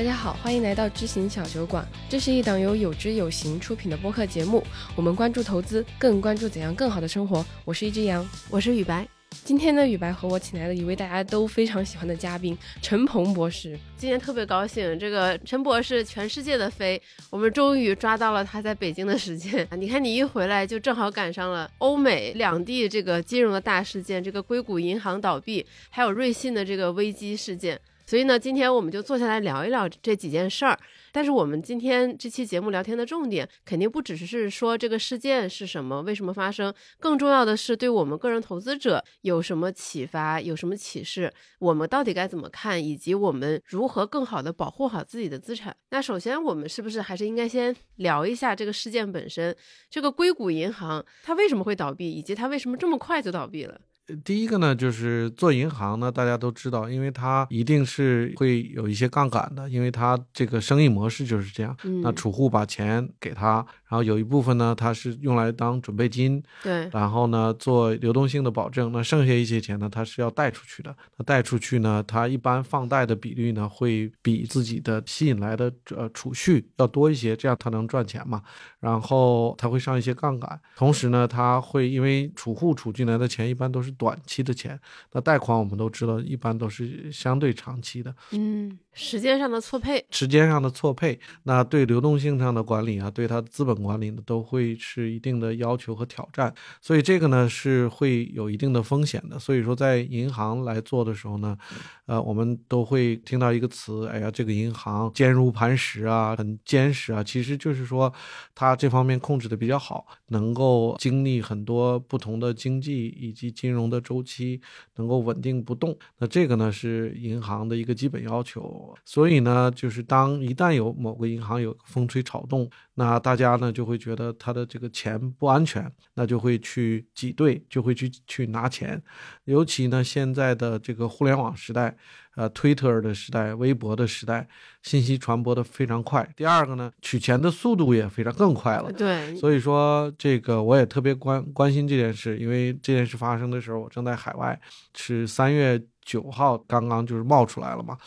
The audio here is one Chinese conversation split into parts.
大家好，欢迎来到知行小酒馆。这是一档由有知有行出品的播客节目。我们关注投资，更关注怎样更好的生活。我是一只羊，我是雨白。今天呢，雨白和我请来了一位大家都非常喜欢的嘉宾陈鹏博士。今天特别高兴，这个陈博士全世界的飞，我们终于抓到了他在北京的时间。你看你一回来，就正好赶上了欧美两地这个金融的大事件，这个硅谷银行倒闭，还有瑞信的这个危机事件。所以呢，今天我们就坐下来聊一聊这几件事儿。但是我们今天这期节目聊天的重点，肯定不只是说这个事件是什么，为什么发生，更重要的是对我们个人投资者有什么启发，有什么启示，我们到底该怎么看，以及我们如何更好的保护好自己的资产。那首先，我们是不是还是应该先聊一下这个事件本身？这个硅谷银行它为什么会倒闭，以及它为什么这么快就倒闭了？第一个呢，就是做银行呢，大家都知道，因为它一定是会有一些杠杆的，因为它这个生意模式就是这样。那储户把钱给他，然后有一部分呢，它是用来当准备金，对，然后呢做流动性的保证。那剩下一些钱呢，它是要贷出去的。那贷出去呢，它一般放贷的比率呢，会比自己的吸引来的呃储蓄要多一些，这样它能赚钱嘛。然后它会上一些杠杆，同时呢，它会因为储户储进来的钱一般都是。短期的钱，那贷款我们都知道，一般都是相对长期的。嗯，时间上的错配，时间上的错配，那对流动性上的管理啊，对它资本管理呢，都会是一定的要求和挑战。所以这个呢是会有一定的风险的。所以说，在银行来做的时候呢，呃，我们都会听到一个词，哎呀，这个银行坚如磐石啊，很坚实啊。其实就是说，它这方面控制的比较好，能够经历很多不同的经济以及金融。的周期能够稳定不动，那这个呢是银行的一个基本要求。所以呢，就是当一旦有某个银行有风吹草动，那大家呢就会觉得他的这个钱不安全，那就会去挤兑，就会去去拿钱。尤其呢，现在的这个互联网时代。呃，推特的时代，微博的时代，信息传播的非常快。第二个呢，取钱的速度也非常更快了。对，所以说这个我也特别关关心这件事，因为这件事发生的时候，我正在海外，是三月九号刚刚就是冒出来了嘛。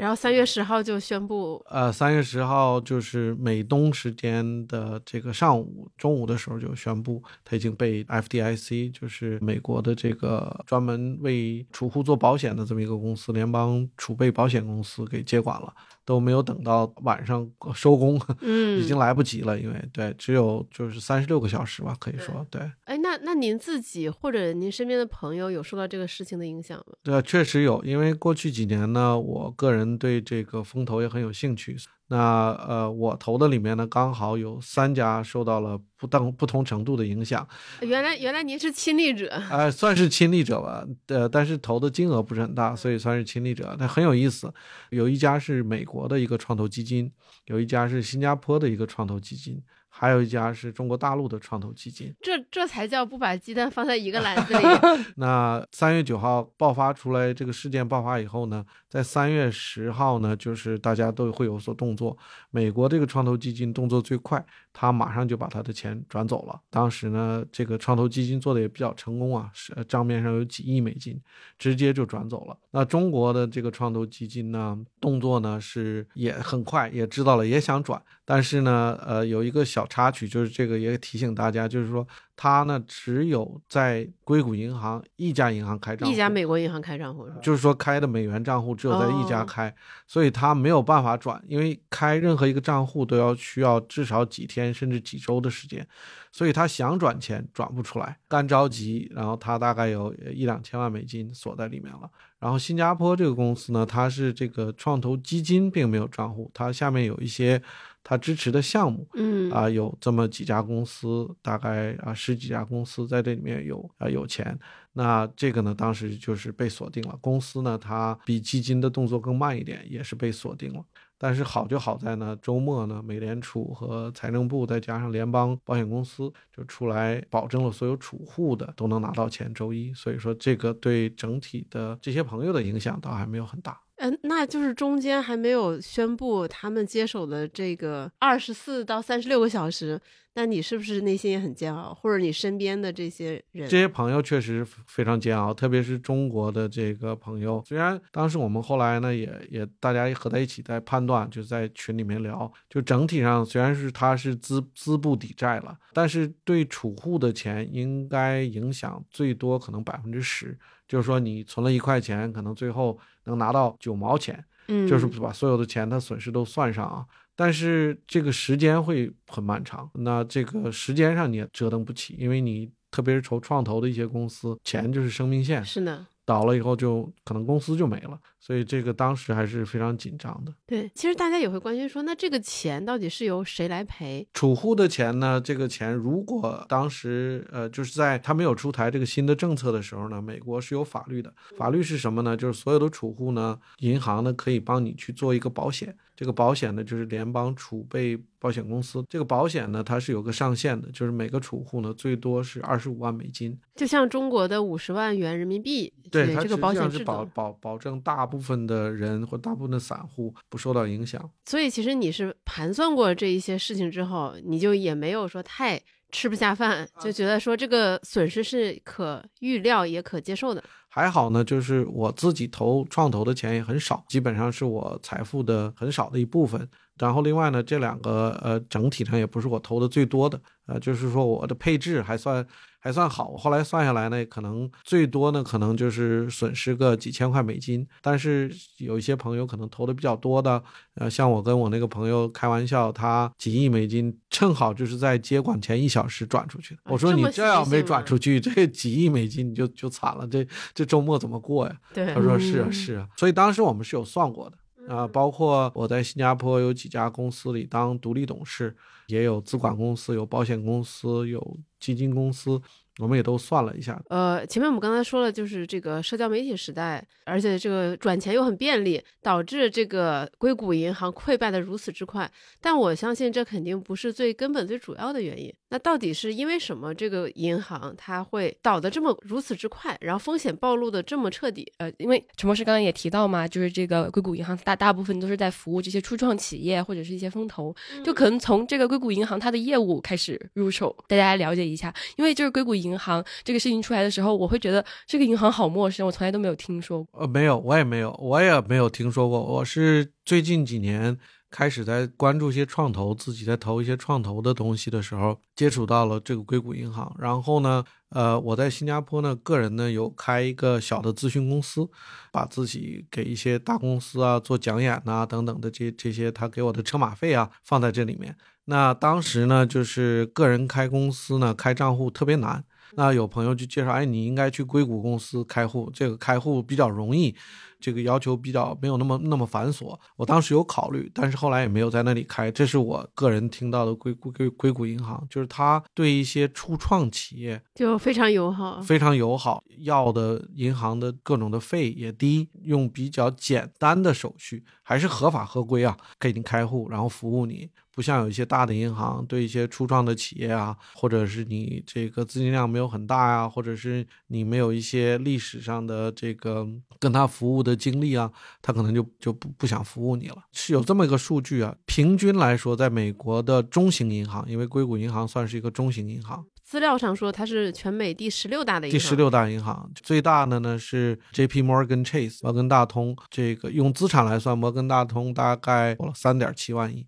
然后三月十号就宣布，呃，三月十号就是美东时间的这个上午中午的时候就宣布，他已经被 FDIC，就是美国的这个专门为储户做保险的这么一个公司，联邦储备保险公司给接管了。都没有等到晚上收工，嗯，已经来不及了，因为对，只有就是三十六个小时吧，可以说对。哎，那那您自己或者您身边的朋友有受到这个事情的影响吗？对，确实有，因为过去几年呢，我个人对这个风投也很有兴趣。那呃，我投的里面呢，刚好有三家受到了不当不同程度的影响。原来原来您是亲历者，呃，算是亲历者吧。呃，但是投的金额不是很大，所以算是亲历者。那很有意思，有一家是美国的一个创投基金，有一家是新加坡的一个创投基金。还有一家是中国大陆的创投基金，这这才叫不把鸡蛋放在一个篮子里。那三月九号爆发出来这个事件爆发以后呢，在三月十号呢，就是大家都会有所动作。美国这个创投基金动作最快，他马上就把他的钱转走了。当时呢，这个创投基金做的也比较成功啊，是账面上有几亿美金，直接就转走了。那中国的这个创投基金呢，动作呢是也很快，也知道了，也想转，但是呢，呃，有一个小。插曲就是这个，也提醒大家，就是说他呢只有在硅谷银行一家银行开账户，一家美国银行开账户，就是说开的美元账户只有在一家开，所以他没有办法转，因为开任何一个账户都要需要至少几天甚至几周的时间，所以他想转钱转不出来，干着急，然后他大概有一两千万美金锁在里面了。然后新加坡这个公司呢，它是这个创投基金并没有账户，它下面有一些。他支持的项目，嗯啊，有这么几家公司，大概啊十几家公司在这里面有啊有钱，那这个呢，当时就是被锁定了。公司呢，它比基金的动作更慢一点，也是被锁定了。但是好就好在呢，周末呢，美联储和财政部再加上联邦保险公司就出来保证了所有储户的都能拿到钱。周一，所以说这个对整体的这些朋友的影响倒还没有很大。嗯，那就是中间还没有宣布他们接手的这个二十四到三十六个小时，那你是不是内心也很煎熬？或者你身边的这些人，这些朋友确实非常煎熬，特别是中国的这个朋友。虽然当时我们后来呢，也也大家合在一起在判断，就在群里面聊，就整体上虽然是他是资资不抵债了，但是对储户的钱应该影响最多可能百分之十。就是说，你存了一块钱，可能最后能拿到九毛钱，嗯，就是把所有的钱它损失都算上啊。但是这个时间会很漫长，那这个时间上你也折腾不起，因为你特别是筹创投的一些公司，钱就是生命线，是的。倒了以后就可能公司就没了，所以这个当时还是非常紧张的。对，其实大家也会关心说，那这个钱到底是由谁来赔？储户的钱呢？这个钱如果当时呃就是在他没有出台这个新的政策的时候呢，美国是有法律的。法律是什么呢？就是所有的储户呢，银行呢可以帮你去做一个保险。这个保险呢，就是联邦储备保险公司。这个保险呢，它是有个上限的，就是每个储户呢，最多是二十五万美金，就像中国的五十万元人民币。对，这个保险是保保保证大部分的人或大部分的散户不受到影响。所以，其实你是盘算过这一些事情之后，你就也没有说太吃不下饭，就觉得说这个损失是可预料也可接受的。还好呢，就是我自己投创投的钱也很少，基本上是我财富的很少的一部分。然后另外呢，这两个呃整体上也不是我投的最多的，呃，就是说我的配置还算。还算好，后来算下来呢，可能最多呢，可能就是损失个几千块美金。但是有一些朋友可能投的比较多的，呃，像我跟我那个朋友开玩笑，他几亿美金正好就是在接管前一小时转出去的。我说你这要没转出去，这几亿美金你就就惨了，这这周末怎么过呀？对，他说是啊是啊。所以当时我们是有算过的啊，包括我在新加坡有几家公司里当独立董事。也有资管公司，有保险公司，有基金公司，我们也都算了一下。呃，前面我们刚才说了，就是这个社交媒体时代，而且这个转钱又很便利，导致这个硅谷银行溃败的如此之快。但我相信这肯定不是最根本、最主要的原因。那到底是因为什么？这个银行它会倒的这么如此之快，然后风险暴露的这么彻底？呃，因为陈博士刚刚也提到嘛，就是这个硅谷银行大大部分都是在服务这些初创企业或者是一些风投，就可能从这个硅谷银行它的业务开始入手，大家了解一下。因为就是硅谷银行这个事情出来的时候，我会觉得这个银行好陌生，我从来都没有听说过。呃，没有，我也没有，我也没有听说过。我是最近几年开始在关注一些创投，自己在投一些创投的东西的时候，接触到了这个硅谷银行。然后呢，呃，我在新加坡呢，个人呢有开一个小的咨询公司，把自己给一些大公司啊做讲演呐等等的这这些他给我的车马费啊放在这里面。那当时呢，就是个人开公司呢，开账户特别难。那有朋友就介绍，哎，你应该去硅谷公司开户，这个开户比较容易。这个要求比较没有那么那么繁琐，我当时有考虑，但是后来也没有在那里开。这是我个人听到的硅谷硅硅谷银行，就是他对一些初创企业就非常友好，非常友好，要的银行的各种的费也低，用比较简单的手续，还是合法合规啊，给你开户，然后服务你。不像有一些大的银行，对一些初创的企业啊，或者是你这个资金量没有很大呀，或者是你没有一些历史上的这个跟他服务的。的经历啊，他可能就就不不想服务你了。是有这么一个数据啊，平均来说，在美国的中型银行，因为硅谷银行算是一个中型银行，资料上说它是全美第十六大的银行。第十六大银行，最大的呢是 J.P. Morgan Chase 摩根大通。这个用资产来算，摩根大通大概了三点七万亿，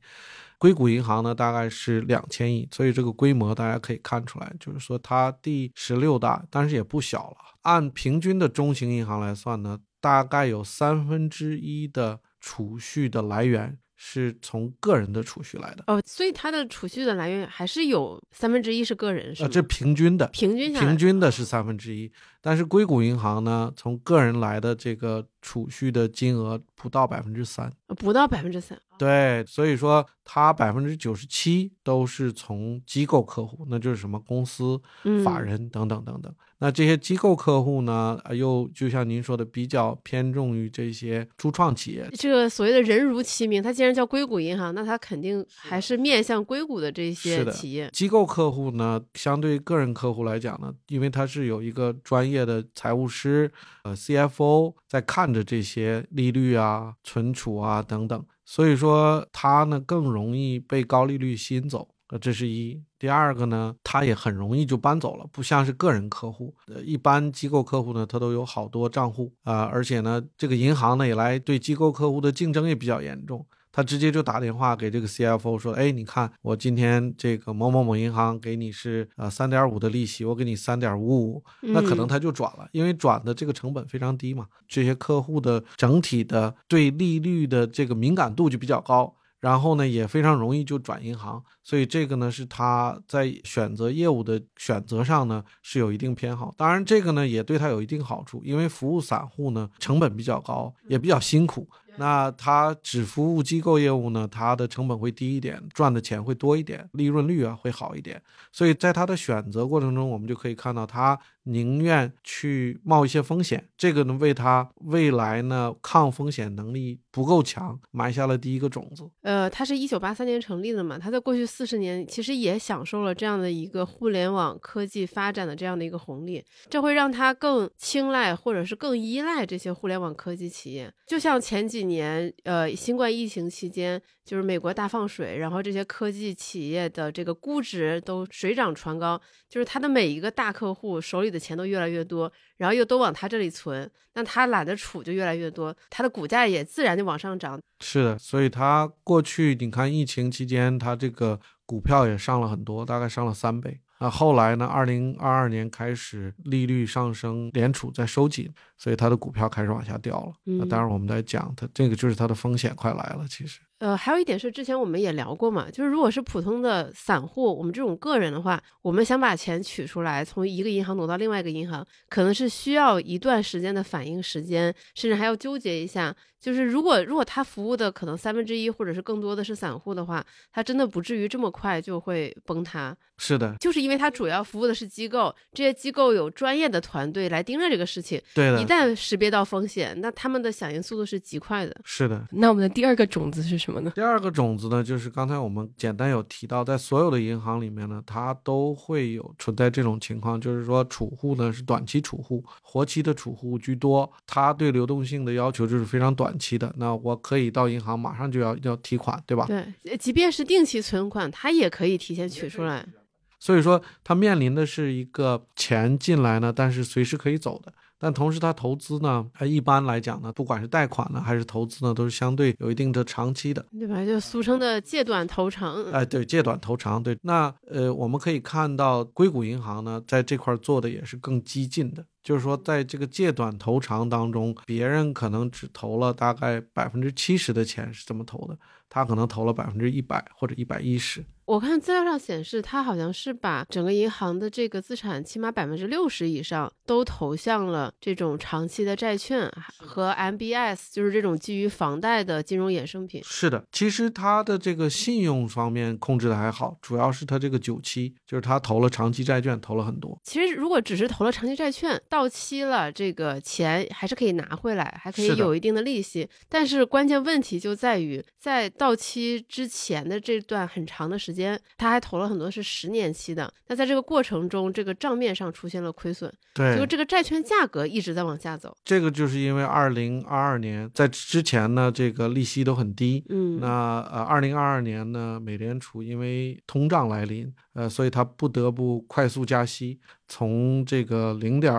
硅谷银行呢大概是两千亿。所以这个规模大家可以看出来，就是说它第十六大，但是也不小了。按平均的中型银行来算呢。大概有三分之一的储蓄的来源是从个人的储蓄来的哦，所以它的储蓄的来源还是有三分之一是个人，是呃，这平均的，平均平均的是三分之一。但是硅谷银行呢，从个人来的这个储蓄的金额不到百分之三，不到百分之三。对，所以说它百分之九十七都是从机构客户，那就是什么公司、法人等等等等。那这些机构客户呢，又就像您说的，比较偏重于这些初创企业。这个所谓的人如其名，它既然叫硅谷银行，那它肯定还是面向硅谷的这些企业。机构客户呢，相对个人客户来讲呢，因为它是有一个专业。业的财务师，呃，CFO 在看着这些利率啊、存储啊等等，所以说他呢更容易被高利率吸引走。呃，这是一。第二个呢，他也很容易就搬走了，不像是个人客户。呃，一般机构客户呢，他都有好多账户啊，而且呢，这个银行呢也来对机构客户的竞争也比较严重。他直接就打电话给这个 CFO 说：“哎，你看我今天这个某某某银行给你是呃三点五的利息，我给你三点五五，那可能他就转了，因为转的这个成本非常低嘛。这些客户的整体的对利率的这个敏感度就比较高。”然后呢，也非常容易就转银行，所以这个呢是他在选择业务的选择上呢是有一定偏好。当然，这个呢也对他有一定好处，因为服务散户呢成本比较高，也比较辛苦。那他只服务机构业务呢，他的成本会低一点，赚的钱会多一点，利润率啊会好一点。所以在他的选择过程中，我们就可以看到他。宁愿去冒一些风险，这个呢为他未来呢抗风险能力不够强埋下了第一个种子。呃，他是一九八三年成立的嘛，他在过去四十年其实也享受了这样的一个互联网科技发展的这样的一个红利，这会让他更青睐或者是更依赖这些互联网科技企业。就像前几年，呃，新冠疫情期间。就是美国大放水，然后这些科技企业的这个估值都水涨船高，就是他的每一个大客户手里的钱都越来越多，然后又都往他这里存，那他懒得储就越来越多，他的股价也自然就往上涨。是的，所以他过去你看疫情期间，他这个股票也上了很多，大概上了三倍。那后来呢？二零二二年开始利率上升，联储在收紧，所以它的股票开始往下掉了。那当然我们在讲它这个就是它的风险快来了。其实，呃，还有一点是之前我们也聊过嘛，就是如果是普通的散户，我们这种个人的话，我们想把钱取出来，从一个银行挪到另外一个银行，可能是需要一段时间的反应时间，甚至还要纠结一下。就是如果如果他服务的可能三分之一或者是更多的是散户的话，他真的不至于这么快就会崩塌。是的，就是因为他主要服务的是机构，这些机构有专业的团队来盯着这个事情。对的，一旦识别到风险，那他们的响应速度是极快的。是的，那我们的第二个种子是什么呢？第二个种子呢，就是刚才我们简单有提到，在所有的银行里面呢，它都会有存在这种情况，就是说储户呢是短期储户，活期的储户居多，它对流动性的要求就是非常短。短期的，那我可以到银行马上就要要提款，对吧？对，即便是定期存款，它也可以提前取出来。所以说，它面临的是一个钱进来呢，但是随时可以走的。但同时，它投资呢，它一般来讲呢，不管是贷款呢，还是投资呢，都是相对有一定的长期的，对吧？就俗称的借短投长。哎，对，借短投长。对，那呃，我们可以看到硅谷银行呢，在这块做的也是更激进的。就是说，在这个借短投长当中，别人可能只投了大概百分之七十的钱是这么投的，他可能投了百分之一百或者一百一十。我看资料上显示，他好像是把整个银行的这个资产起码百分之六十以上都投向了这种长期的债券和 MBS，就是这种基于房贷的金融衍生品。是的，其实他的这个信用方面控制的还好，主要是他这个久期，就是他投了长期债券，投了很多。其实如果只是投了长期债券，到期了这个钱还是可以拿回来，还可以有一定的利息。但是关键问题就在于，在到期之前的这段很长的时间。他还投了很多是十年期的，那在这个过程中，这个账面上出现了亏损，对，就这个债券价格一直在往下走。这个就是因为二零二二年在之前呢，这个利息都很低，嗯，那呃，二零二二年呢，美联储因为通胀来临。呃，所以它不得不快速加息，从这个零点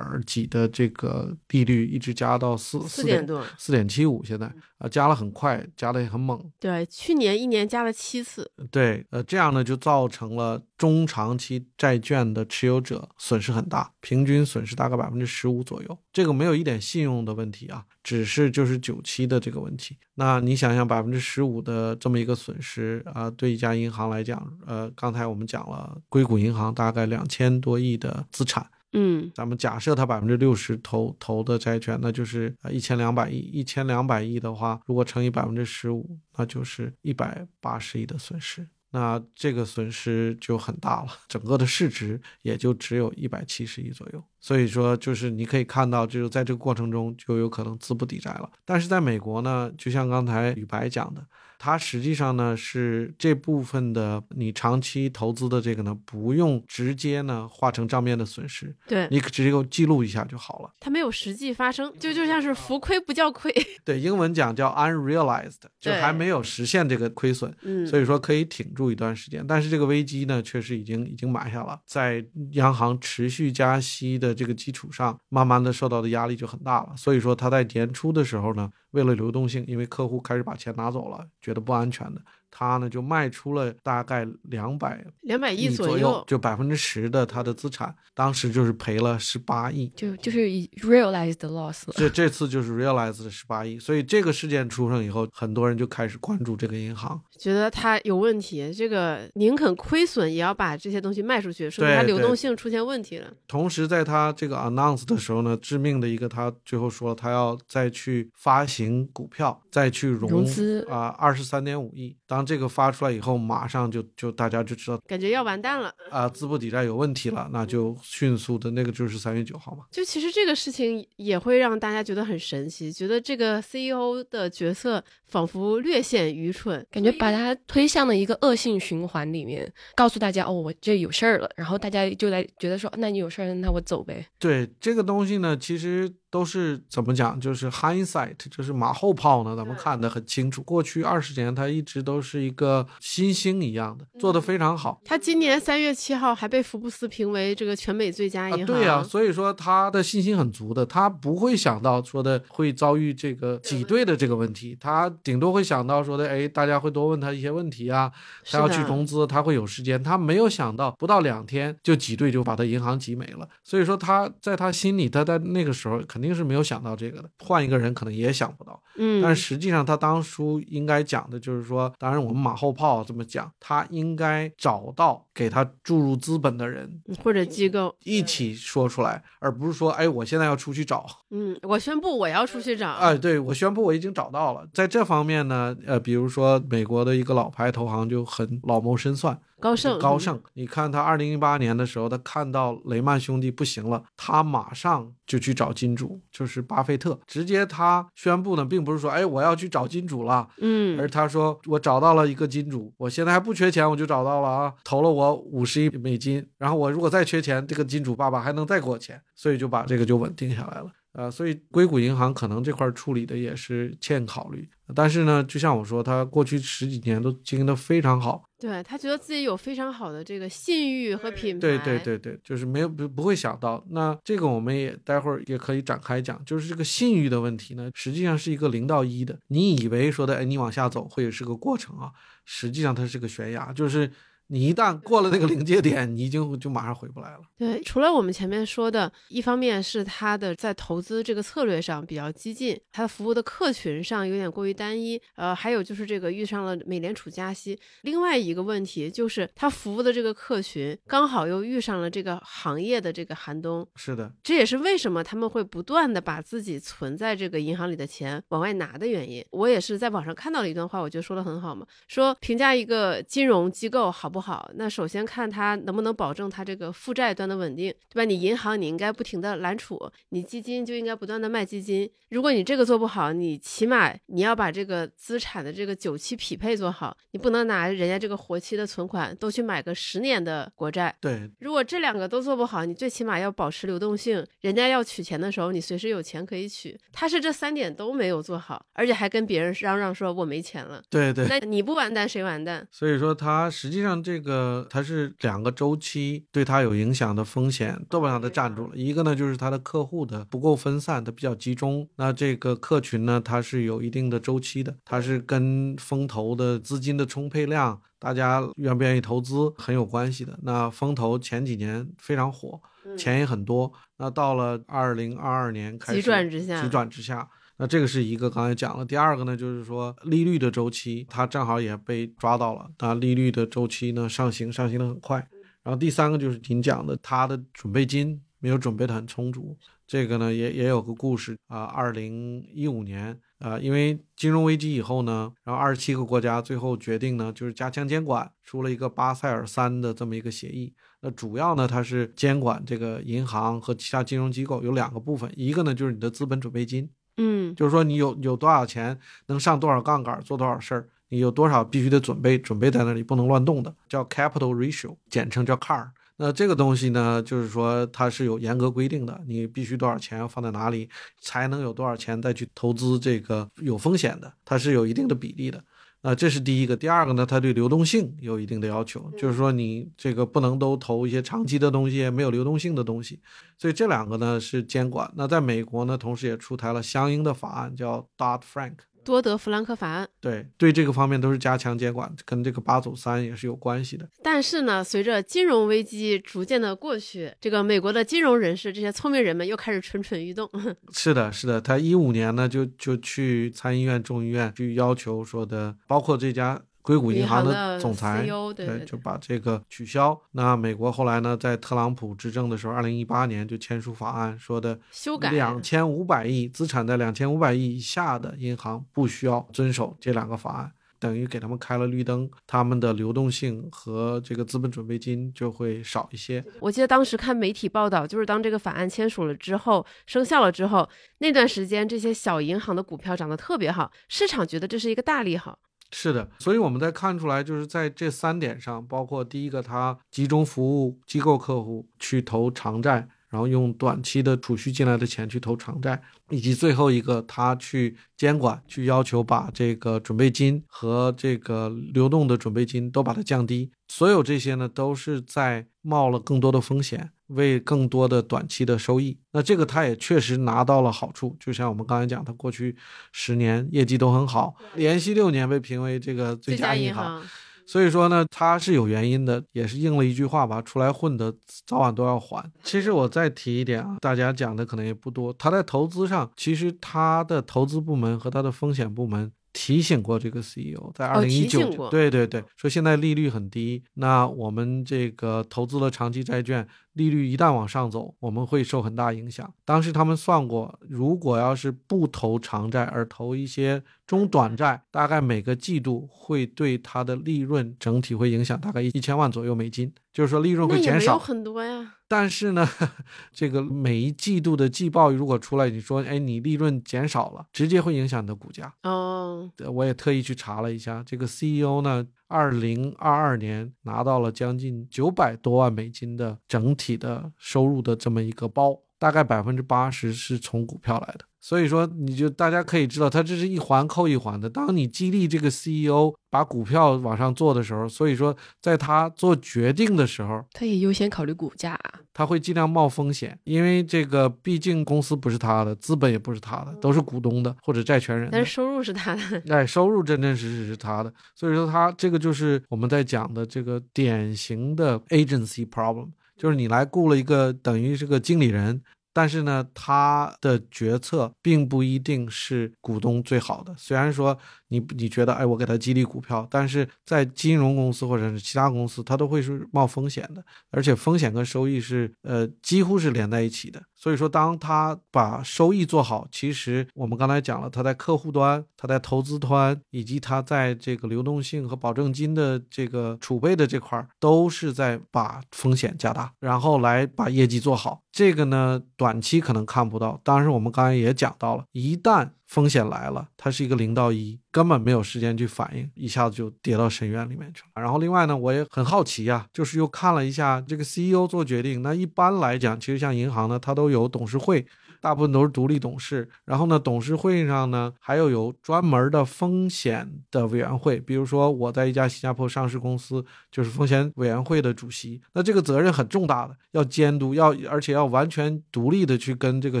几的这个利率一直加到四四点多，四点七五，现在啊加了很快，加的也很猛。对，去年一年加了七次。对，呃，这样呢就造成了中长期债券的持有者损失很大，平均损失大概百分之十五左右。这个没有一点信用的问题啊。只是就是九期的这个问题，那你想想百分之十五的这么一个损失啊，对一家银行来讲，呃，刚才我们讲了，硅谷银行大概两千多亿的资产，嗯，咱们假设它百分之六十投投的债券，那就是呃一千两百亿，一千两百亿的话，如果乘以百分之十五，那就是一百八十亿的损失，那这个损失就很大了，整个的市值也就只有一百七十亿左右。所以说就是你可以看到，就是在这个过程中就有可能资不抵债了。但是在美国呢，就像刚才宇白讲的。它实际上呢是这部分的你长期投资的这个呢，不用直接呢化成账面的损失，对你直接给我记录一下就好了。它没有实际发生，就就像是浮亏不叫亏。对，英文讲叫 unrealized，就还没有实现这个亏损，嗯，所以说可以挺住一段时间。但是这个危机呢，确实已经已经埋下了，在央行持续加息的这个基础上，慢慢的受到的压力就很大了。所以说它在年初的时候呢。为了流动性，因为客户开始把钱拿走了，觉得不安全的。他呢就卖出了大概两百两百亿左右，就百分之十的他的资产，当时就是赔了十八亿，就就是以 realized loss 了。这这次就是 realized 的十八亿，所以这个事件出生以后，很多人就开始关注这个银行，觉得它有问题，这个宁肯亏损也要把这些东西卖出去，说明它流动性出现问题了。同时，在他这个 announce 的时候呢，致命的一个，他最后说他要再去发行股票，再去融资啊，二十三点五亿。当这个发出来以后，马上就就大家就知道，感觉要完蛋了啊，资不抵债有问题了，那就迅速的那个就是三月九号嘛。就其实这个事情也会让大家觉得很神奇，觉得这个 CEO 的角色仿佛略显愚蠢，感觉把他推向了一个恶性循环里面，告诉大家哦，我这有事儿了，然后大家就来觉得说，那你有事儿，那我走呗。对这个东西呢，其实。都是怎么讲？就是 hindsight，就是马后炮呢。咱们看得很清楚，过去二十年，他一直都是一个新星一样的，做得非常好。他今年三月七号还被福布斯评为这个全美最佳银行。对呀，所以说他的信心很足的，他不会想到说的会遭遇这个挤兑的这个问题，他顶多会想到说的，哎，大家会多问他一些问题啊，他要去融资，他会有时间。他没有想到不到两天就挤兑，就把他银行挤没了。所以说他在他心里，他在那个时候肯。肯定是没有想到这个的，换一个人可能也想不到。嗯，但实际上他当初应该讲的就是说，当然我们马后炮这么讲，他应该找到给他注入资本的人或者机构一起说出来，而不是说，哎，我现在要出去找。嗯，我宣布我要出去找。哎，对我宣布我已经找到了。在这方面呢，呃，比如说美国的一个老牌投行就很老谋深算。高盛，高盛，你看他二零一八年的时候，他看到雷曼兄弟不行了，他马上就去找金主，就是巴菲特，直接他宣布呢，并不是说，哎，我要去找金主了，嗯，而他说我找到了一个金主，我现在还不缺钱，我就找到了啊，投了我五十亿美金，然后我如果再缺钱，这个金主爸爸还能再给我钱，所以就把这个就稳定下来了。呃，所以硅谷银行可能这块处理的也是欠考虑，但是呢，就像我说，他过去十几年都经营的非常好，对他觉得自己有非常好的这个信誉和品牌，对对对对，就是没有不不会想到，那这个我们也待会儿也可以展开讲，就是这个信誉的问题呢，实际上是一个零到一的，你以为说的，哎，你往下走会是个过程啊，实际上它是个悬崖，就是。你一旦过了那个临界点，你已经就马上回不来了。对，除了我们前面说的，一方面是他的在投资这个策略上比较激进，他的服务的客群上有点过于单一，呃，还有就是这个遇上了美联储加息。另外一个问题就是他服务的这个客群刚好又遇上了这个行业的这个寒冬。是的，这也是为什么他们会不断的把自己存在这个银行里的钱往外拿的原因。我也是在网上看到了一段话，我觉得说的很好嘛，说评价一个金融机构好不好。好，那首先看它能不能保证它这个负债端的稳定，对吧？你银行你应该不停的揽储，你基金就应该不断的卖基金。如果你这个做不好，你起码你要把这个资产的这个久期匹配做好，你不能拿人家这个活期的存款都去买个十年的国债。对，如果这两个都做不好，你最起码要保持流动性，人家要取钱的时候，你随时有钱可以取。他是这三点都没有做好，而且还跟别人嚷嚷说我没钱了。对对，那你不完蛋谁完蛋？所以说他实际上这。这个它是两个周期对它有影响的风险，基本上都占住了。一个呢，就是它的客户的不够分散，它比较集中。那这个客群呢，它是有一定的周期的，它是跟风投的资金的充沛量，大家愿不愿意投资很有关系的。那风投前几年非常火，钱也很多。那到了二零二二年开始急转直下，急转直下。那这个是一个刚才讲了，第二个呢，就是说利率的周期，它正好也被抓到了。那利率的周期呢上行，上行的很快。然后第三个就是您讲的，它的准备金没有准备的很充足。这个呢也也有个故事啊，二零一五年啊，因为金融危机以后呢，然后二十七个国家最后决定呢，就是加强监管，出了一个巴塞尔三的这么一个协议。那主要呢，它是监管这个银行和其他金融机构有两个部分，一个呢就是你的资本准备金，嗯就是说你有有多少钱能上多少杠杆做多少事儿，你有多少必须得准备准备在那里不能乱动的，叫 capital ratio，简称叫 CAR。那这个东西呢，就是说它是有严格规定的，你必须多少钱要放在哪里，才能有多少钱再去投资这个有风险的，它是有一定的比例的。啊，这是第一个。第二个呢，它对流动性有一定的要求，就是说你这个不能都投一些长期的东西，没有流动性的东西。所以这两个呢是监管。那在美国呢，同时也出台了相应的法案，叫 Dodd Frank。多德弗兰克法案。对对，这个方面都是加强监管，跟这个八走三也是有关系的。但是呢，随着金融危机逐渐的过去，这个美国的金融人士这些聪明人们又开始蠢蠢欲动。是的，是的，他一五年呢就就去参议院、众议院去要求说的，包括这家硅谷银行的总裁，CEO，对对就把这个取消。那美国后来呢，在特朗普执政的时候，二零一八年就签署法案，说的修改两千五百亿资产在两千五百亿以下的银行不需要遵守这两个法案。等于给他们开了绿灯，他们的流动性和这个资本准备金就会少一些。我记得当时看媒体报道，就是当这个法案签署了之后，生效了之后，那段时间这些小银行的股票涨得特别好，市场觉得这是一个大利好。是的，所以我们在看出来，就是在这三点上，包括第一个，它集中服务机构客户去投长债，然后用短期的储蓄进来的钱去投长债，以及最后一个，他去监管，去要求把这个准备金和这个流动的准备金都把它降低。所有这些呢，都是在冒了更多的风险，为更多的短期的收益。那这个他也确实拿到了好处，就像我们刚才讲，他过去十年业绩都很好，连续六年被评为这个最佳银银行。所以说呢，他是有原因的，也是应了一句话吧：出来混的早晚都要还。其实我再提一点啊，大家讲的可能也不多。他在投资上，其实他的投资部门和他的风险部门提醒过这个 CEO，在二零一九，对对对，说现在利率很低，那我们这个投资了长期债券。利率一旦往上走，我们会受很大影响。当时他们算过，如果要是不投长债而投一些中短债，大概每个季度会对它的利润整体会影响大概一千万左右美金，就是说利润会减少很多呀。但是呢，这个每一季度的季报如果出来，你说哎你利润减少了，直接会影响你的股价。哦，我也特意去查了一下，这个 CEO 呢。二零二二年拿到了将近九百多万美金的整体的收入的这么一个包，大概百分之八十是从股票来的。所以说，你就大家可以知道，它这是一环扣一环的。当你激励这个 CEO 把股票往上做的时候，所以说在他做决定的时候，他也优先考虑股价，啊他会尽量冒风险，因为这个毕竟公司不是他的，资本也不是他的，都是股东的或者债权人。但是收入是他的，哎，收入真真实实是他的。所以说，他这个就是我们在讲的这个典型的 agency problem，就是你来雇了一个等于是个经理人。但是呢，他的决策并不一定是股东最好的。虽然说你你觉得，哎，我给他激励股票，但是在金融公司或者是其他公司，他都会是冒风险的，而且风险跟收益是呃几乎是连在一起的。所以说，当他把收益做好，其实我们刚才讲了，他在客户端、他在投资端，以及他在这个流动性和保证金的这个储备的这块，都是在把风险加大，然后来把业绩做好。这个呢，短期可能看不到。当然，我们刚才也讲到了，一旦风险来了，它是一个零到一，根本没有时间去反应，一下子就跌到深渊里面去了。然后另外呢，我也很好奇呀、就是又看了一下这个 CEO 做决定。那一般来讲，其实像银行呢，它都有董事会。大部分都是独立董事，然后呢，董事会上呢还有有专门的风险的委员会，比如说我在一家新加坡上市公司，就是风险委员会的主席，那这个责任很重大的，要监督，要而且要完全独立的去跟这个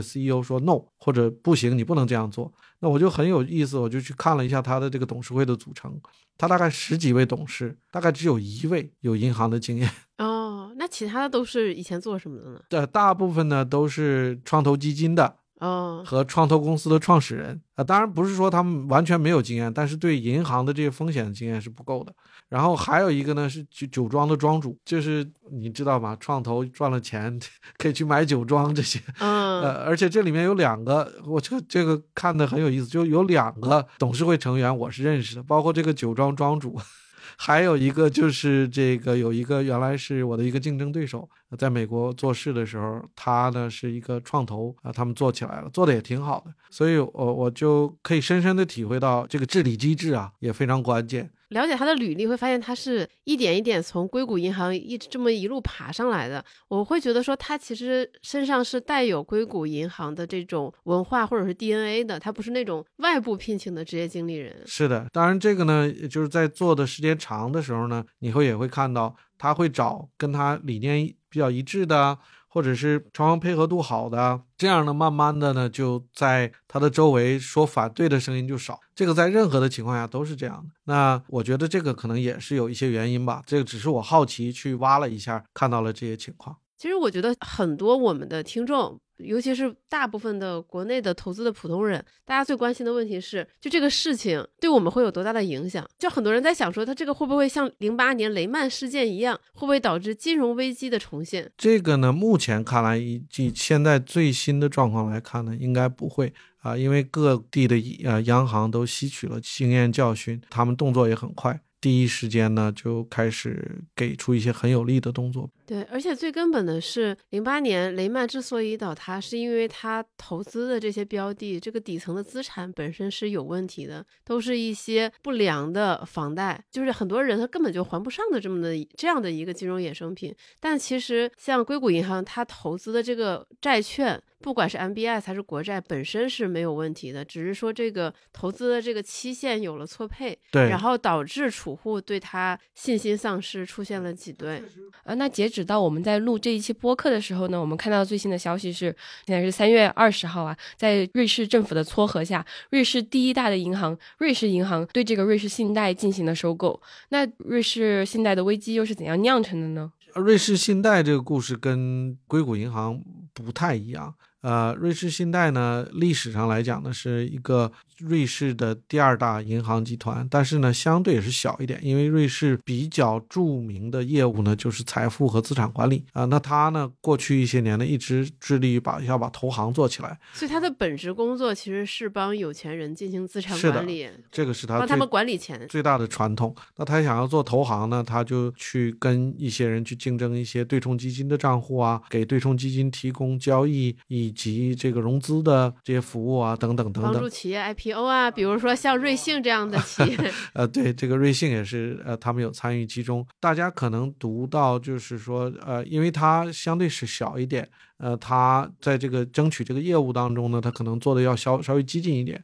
CEO 说 no 或者不行，你不能这样做。那我就很有意思，我就去看了一下他的这个董事会的组成，他大概十几位董事，大概只有一位有银行的经验。那其他的都是以前做什么的呢？对，大部分呢都是创投基金的。哦，和创投公司的创始人啊，当然不是说他们完全没有经验，但是对银行的这些风险的经验是不够的。然后还有一个呢是酒酒庄的庄主，就是你知道吗？创投赚了钱 可以去买酒庄这些，嗯，呃，而且这里面有两个，我这个这个看的很有意思，就有两个董事会成员我是认识的，包括这个酒庄庄主。还有一个就是这个有一个原来是我的一个竞争对手，在美国做事的时候，他呢是一个创投啊，他们做起来了，做的也挺好的，所以我我就可以深深的体会到这个治理机制啊也非常关键。了解他的履历，会发现他是一点一点从硅谷银行一直这么一路爬上来的。我会觉得说，他其实身上是带有硅谷银行的这种文化或者是 DNA 的，他不是那种外部聘请的职业经理人。是的，当然这个呢，就是在做的时间长的时候呢，你会也会看到他会找跟他理念比较一致的。或者是双方配合度好的，这样呢，慢慢的呢，就在他的周围说反对的声音就少。这个在任何的情况下都是这样的。那我觉得这个可能也是有一些原因吧。这个只是我好奇去挖了一下，看到了这些情况。其实我觉得很多我们的听众。尤其是大部分的国内的投资的普通人，大家最关心的问题是，就这个事情对我们会有多大的影响？就很多人在想说，他这个会不会像零八年雷曼事件一样，会不会导致金融危机的重现？这个呢，目前看来，以及现在最新的状况来看呢，应该不会啊，因为各地的呃央行都吸取了经验教训，他们动作也很快。第一时间呢，就开始给出一些很有力的动作。对，而且最根本的是，零八年雷曼之所以倒塌，是因为他投资的这些标的，这个底层的资产本身是有问题的，都是一些不良的房贷，就是很多人他根本就还不上的这么的这样的一个金融衍生品。但其实像硅谷银行，它投资的这个债券。不管是 MBS 还是国债，本身是没有问题的，只是说这个投资的这个期限有了错配，对，然后导致储户对它信心丧失，出现了挤兑。呃，那截止到我们在录这一期播客的时候呢，我们看到最新的消息是，现在是三月二十号啊，在瑞士政府的撮合下，瑞士第一大的银行瑞士银行对这个瑞士信贷进行了收购。那瑞士信贷的危机又是怎样酿成的呢？瑞士信贷这个故事跟硅谷银行不太一样。呃，瑞士信贷呢，历史上来讲呢，是一个瑞士的第二大银行集团，但是呢，相对也是小一点，因为瑞士比较著名的业务呢，就是财富和资产管理啊。那它呢，过去一些年呢，一直致力于把要把投行做起来，所以它的本职工作其实是帮有钱人进行资产管理，这个是他帮他们管理钱最大的传统。那他想要做投行呢，他就去跟一些人去竞争一些对冲基金的账户啊，给对冲基金提供交易以。以及这个融资的这些服务啊，等等等等，帮助企业 IPO 啊，比如说像瑞幸这样的企业，呃，对，这个瑞幸也是，呃，他们有参与其中。大家可能读到，就是说，呃，因为它相对是小一点，呃，它在这个争取这个业务当中呢，它可能做的要稍稍微激进一点。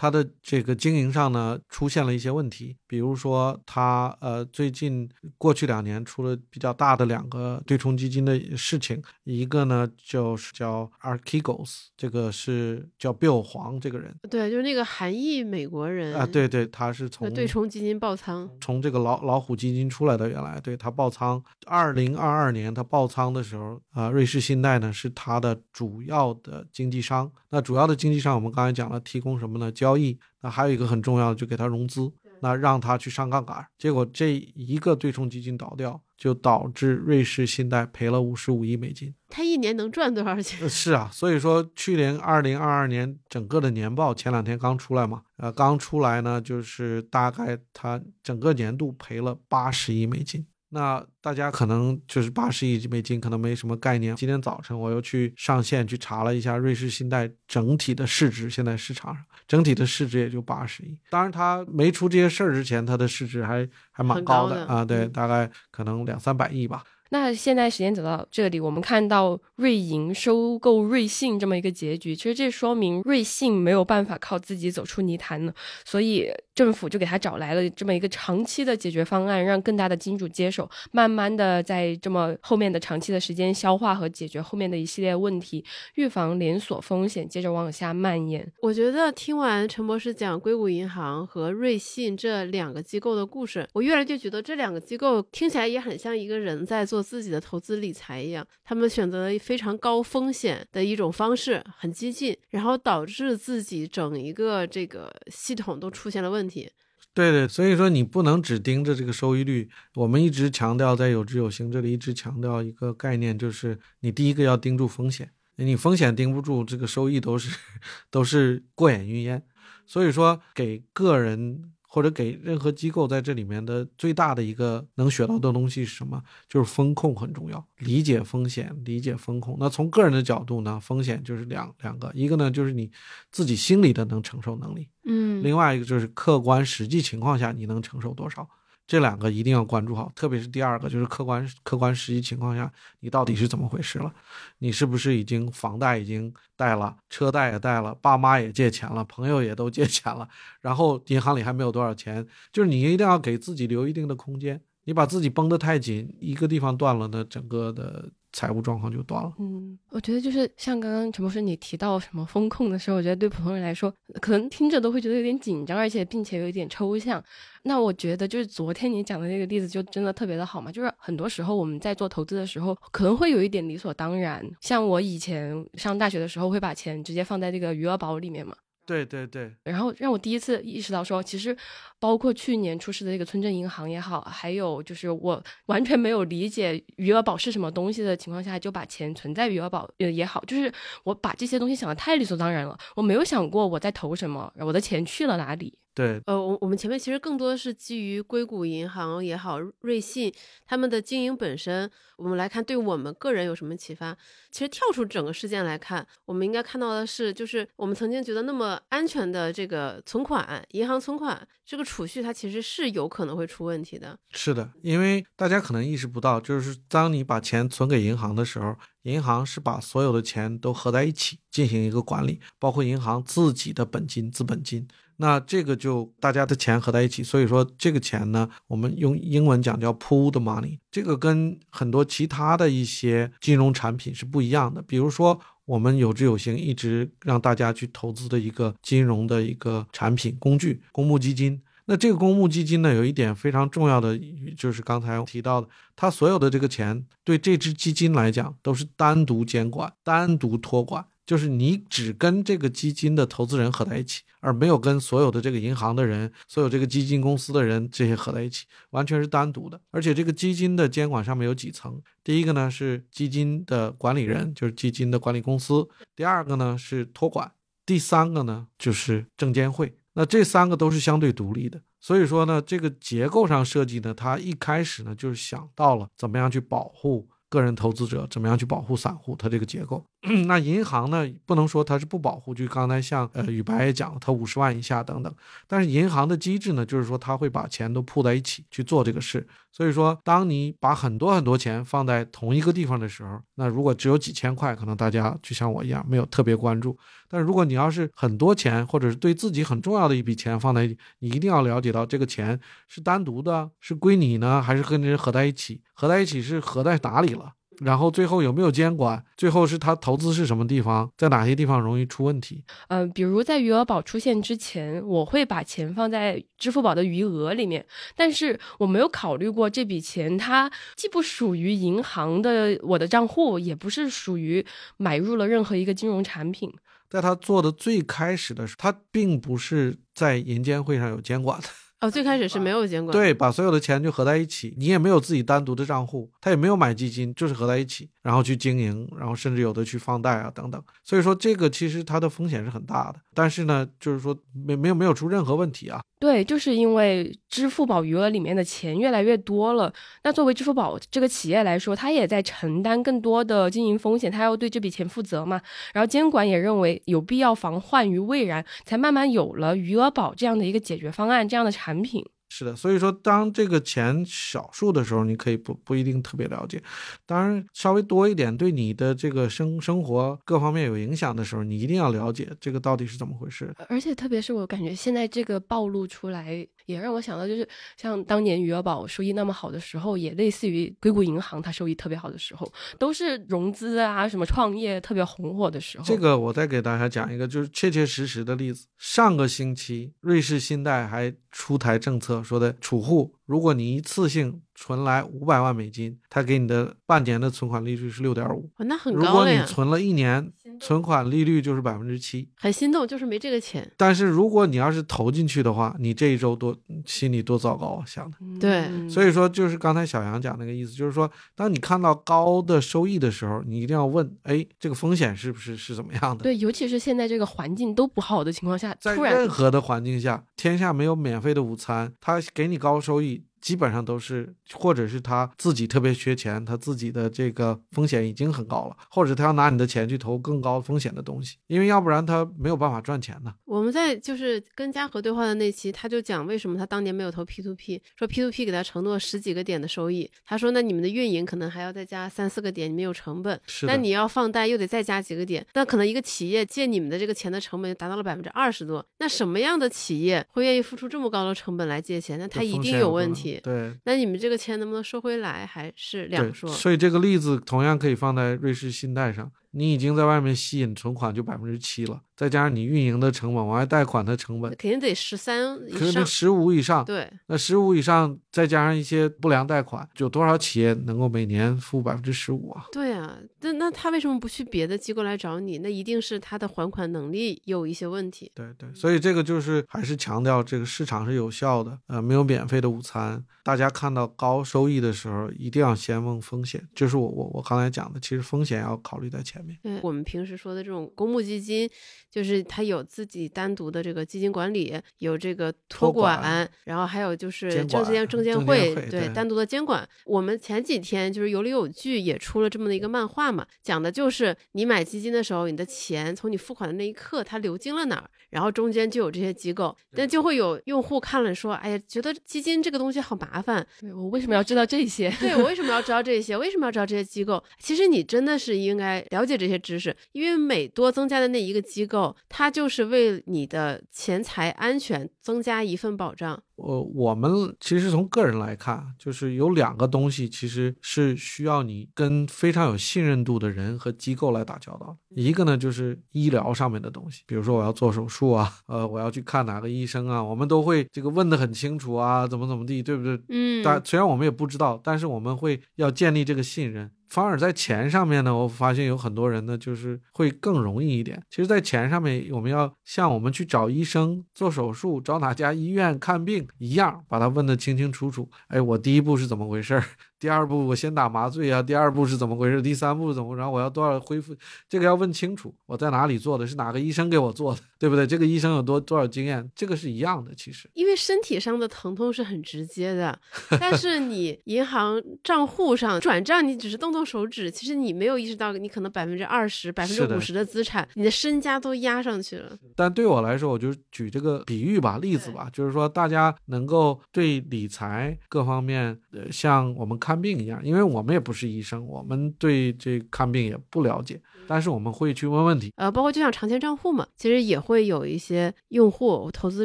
它的这个经营上呢，出现了一些问题，比如说它呃最近过去两年出了比较大的两个对冲基金的事情，一个呢就是叫 Archegos，这个是叫 Bill 黄这个人，对，就是那个韩裔美国人啊，对对，他是从对冲基金爆仓，从这个老老虎基金出来的，原来对他爆仓，二零二二年他爆仓的时候啊，瑞士信贷呢是他的主要的经纪商，那主要的经纪商我们刚才讲了，提供什么呢？交交易，那还有一个很重要的，就给他融资，那让他去上杠杆。结果这一个对冲基金倒掉，就导致瑞士信贷赔了五十五亿美金。他一年能赚多少钱？是啊，所以说去年二零二二年整个的年报前两天刚出来嘛，呃，刚出来呢，就是大概他整个年度赔了八十亿美金。那大家可能就是八十亿美金，可能没什么概念。今天早晨我又去上线去查了一下瑞士信贷整体的市值，现在市场上整体的市值也就八十亿。当然，它没出这些事儿之前，它的市值还还蛮高的啊，对，大概可能两三百亿吧。那现在时间走到这里，我们看到瑞银收购瑞信这么一个结局，其实这说明瑞信没有办法靠自己走出泥潭呢，所以政府就给他找来了这么一个长期的解决方案，让更大的金主接手，慢慢的在这么后面的长期的时间消化和解决后面的一系列问题，预防连锁风险接着往下蔓延。我觉得听完陈博士讲硅谷银行和瑞信这两个机构的故事，我越来越觉得这两个机构听起来也很像一个人在做。自己的投资理财一样，他们选择了非常高风险的一种方式，很激进，然后导致自己整一个这个系统都出现了问题。对对，所以说你不能只盯着这个收益率。我们一直强调在有知有行这里一直强调一个概念，就是你第一个要盯住风险，你风险盯不住，这个收益都是 都是过眼云烟。所以说给个人。或者给任何机构在这里面的最大的一个能学到的东西是什么？就是风控很重要，理解风险，理解风控。那从个人的角度呢，风险就是两两个，一个呢就是你自己心里的能承受能力，嗯，另外一个就是客观实际情况下你能承受多少。这两个一定要关注好，特别是第二个，就是客观客观实际情况下，你到底是怎么回事了？你是不是已经房贷已经贷了，车贷也贷了，爸妈也借钱了，朋友也都借钱了，然后银行里还没有多少钱？就是你一定要给自己留一定的空间，你把自己绷得太紧，一个地方断了，那整个的。财务状况就断了。嗯，我觉得就是像刚刚陈博士你提到什么风控的时候，我觉得对普通人来说，可能听着都会觉得有点紧张，而且并且有一点抽象。那我觉得就是昨天你讲的那个例子就真的特别的好嘛，就是很多时候我们在做投资的时候，可能会有一点理所当然。像我以前上大学的时候，会把钱直接放在这个余额宝里面嘛。对对对，然后让我第一次意识到说，其实包括去年出事的那个村镇银行也好，还有就是我 完全没有理解余额宝是什么东西的情况下，就把钱存在余额宝也也好，就是我把这些东西想的太理所当然了，我没有想过我在投什么，我的钱去了哪里。对，呃，我我们前面其实更多的是基于硅谷银行也好，瑞信他们的经营本身，我们来看对我们个人有什么启发。其实跳出整个事件来看，我们应该看到的是，就是我们曾经觉得那么安全的这个存款，银行存款这个储蓄，它其实是有可能会出问题的。是的，因为大家可能意识不到，就是当你把钱存给银行的时候，银行是把所有的钱都合在一起进行一个管理，包括银行自己的本金、资本金。那这个就大家的钱合在一起，所以说这个钱呢，我们用英文讲叫 pooled money，这个跟很多其他的一些金融产品是不一样的。比如说，我们有志有行一直让大家去投资的一个金融的一个产品工具——公募基金。那这个公募基金呢，有一点非常重要的，就是刚才提到的，它所有的这个钱对这支基金来讲都是单独监管、单独托管。就是你只跟这个基金的投资人合在一起，而没有跟所有的这个银行的人、所有这个基金公司的人这些合在一起，完全是单独的。而且这个基金的监管上面有几层，第一个呢是基金的管理人，就是基金的管理公司；第二个呢是托管；第三个呢就是证监会。那这三个都是相对独立的。所以说呢，这个结构上设计呢，它一开始呢就是想到了怎么样去保护。个人投资者怎么样去保护散户？它这个结构，那银行呢？不能说它是不保护。就刚才像呃宇白也讲了，它五十万以下等等。但是银行的机制呢，就是说它会把钱都铺在一起去做这个事。所以说，当你把很多很多钱放在同一个地方的时候，那如果只有几千块，可能大家就像我一样没有特别关注。但是如果你要是很多钱，或者是对自己很重要的一笔钱放在，你一定要了解到这个钱是单独的，是归你呢，还是跟人合在一起？合在一起是合在哪里了？然后最后有没有监管？最后是他投资是什么地方，在哪些地方容易出问题？嗯，比如在余额宝出现之前，我会把钱放在支付宝的余额里面，但是我没有考虑过这笔钱它既不属于银行的我的账户，也不是属于买入了任何一个金融产品。在他做的最开始的时候，他并不是在银监会上有监管的。哦，最开始是没有监管，对，把所有的钱就合在一起，你也没有自己单独的账户，他也没有买基金，就是合在一起，然后去经营，然后甚至有的去放贷啊等等。所以说这个其实它的风险是很大的，但是呢，就是说没没有没有出任何问题啊。对，就是因为支付宝余额里面的钱越来越多了，那作为支付宝这个企业来说，它也在承担更多的经营风险，它要对这笔钱负责嘛。然后监管也认为有必要防患于未然，才慢慢有了余额宝这样的一个解决方案，这样的产品。是的，所以说当这个钱少数的时候，你可以不不一定特别了解；当然稍微多一点，对你的这个生生活各方面有影响的时候，你一定要了解这个到底是怎么回事。而且特别是我感觉现在这个暴露出来。也让我想到，就是像当年余额宝收益那么好的时候，也类似于硅谷银行它收益特别好的时候，都是融资啊什么创业特别红火的时候。这个我再给大家讲一个，就是切切实实的例子。上个星期，瑞士信贷还出台政策，说的储户，如果你一次性存来五百万美金，他给你的半年的存款利率是六点五。那很高如果你存了一年，存款利率就是百分之七。很心动，就是没这个钱。但是如果你要是投进去的话，你这一周多心里多糟糕啊，想的。对嗯所以说，就是刚才小杨讲那个意思，就是说，当你看到高的收益的时候，你一定要问，哎，这个风险是不是是怎么样的？对，尤其是现在这个环境都不好的情况下，在任何的环境下，天下没有免费的午餐，他给你高收益。基本上都是，或者是他自己特别缺钱，他自己的这个风险已经很高了，或者他要拿你的钱去投更高风险的东西，因为要不然他没有办法赚钱呢。我们在就是跟嘉禾对话的那期，他就讲为什么他当年没有投 P to P，说 P to P 给他承诺十几个点的收益，他说那你们的运营可能还要再加三四个点，你们有成本，是，那你要放贷又得再加几个点，那可能一个企业借你们的这个钱的成本就达到了百分之二十多，那什么样的企业会愿意付出这么高的成本来借钱？那他一定有问题。对，那你们这个钱能不能收回来，还是两，说。所以这个例子同样可以放在瑞士信贷上。你已经在外面吸引存款就百分之七了，再加上你运营的成本、往外贷款的成本，肯定得十三以可能上。十五以上。对，那十五以上，再加上一些不良贷款，有多少企业能够每年付百分之十五啊？对啊，那那他为什么不去别的机构来找你？那一定是他的还款能力有一些问题。对对，所以这个就是还是强调这个市场是有效的，呃，没有免费的午餐。大家看到高收益的时候，一定要先问风险，就是我我我刚才讲的，其实风险要考虑在前面。对我们平时说的这种公募基金，就是他有自己单独的这个基金管理，有这个托托管管，然后还有就是证监证监证监会会对单独的监管。我们前几天就是有理有据也出了这么的一个漫画嘛，讲的就是你买基金的时候，你的钱从你付款的那一刻它流经了哪儿，然后中间就有这些机构，但就会有用户看了说，哎呀，觉得基金这个东西好麻烦，对我为什么要知道这些？对我为什么要 知道这些？为什么要知道这些机构？其实你真的是应该了解这些知识，因为每多增加的那一个机构，它就是为你的钱财安全增加一份保障。呃，我们其实从个人来看，就是有两个东西其实是需要你跟非常有信任度的人和机构来打交道。一个呢就是医疗上面的东西，比如说我要做手术啊，呃，我要去看哪个医生啊，我们都会这个问得很清楚啊，怎么怎么地，对不对？嗯，但虽然我们也不知道，但是我们会要建立这个信任。反而在钱上面呢，我发现有很多人呢，就是会更容易一点。其实，在钱上面，我们要像我们去找医生做手术、找哪家医院看病一样，把它问得清清楚楚。哎，我第一步是怎么回事？第二步我先打麻醉啊，第二步是怎么回事？第三步怎么？然后我要多少恢复？这个要问清楚。我在哪里做的？是哪个医生给我做的？对不对？这个医生有多多少经验？这个是一样的，其实。因为身体上的疼痛是很直接的，但是你银行账户上转账，你只是动动手指，其实你没有意识到，你可能百分之二十、百分之五十的资产，你的身家都压上去了。但对我来说，我就举这个比喻吧，例子吧，就是说大家能够对理财各方面，呃，像我们看看病一样，因为我们也不是医生，我们对这看病也不了解，但是我们会去问问题。呃，包括就像长钱账户嘛，其实也会有一些用户、投资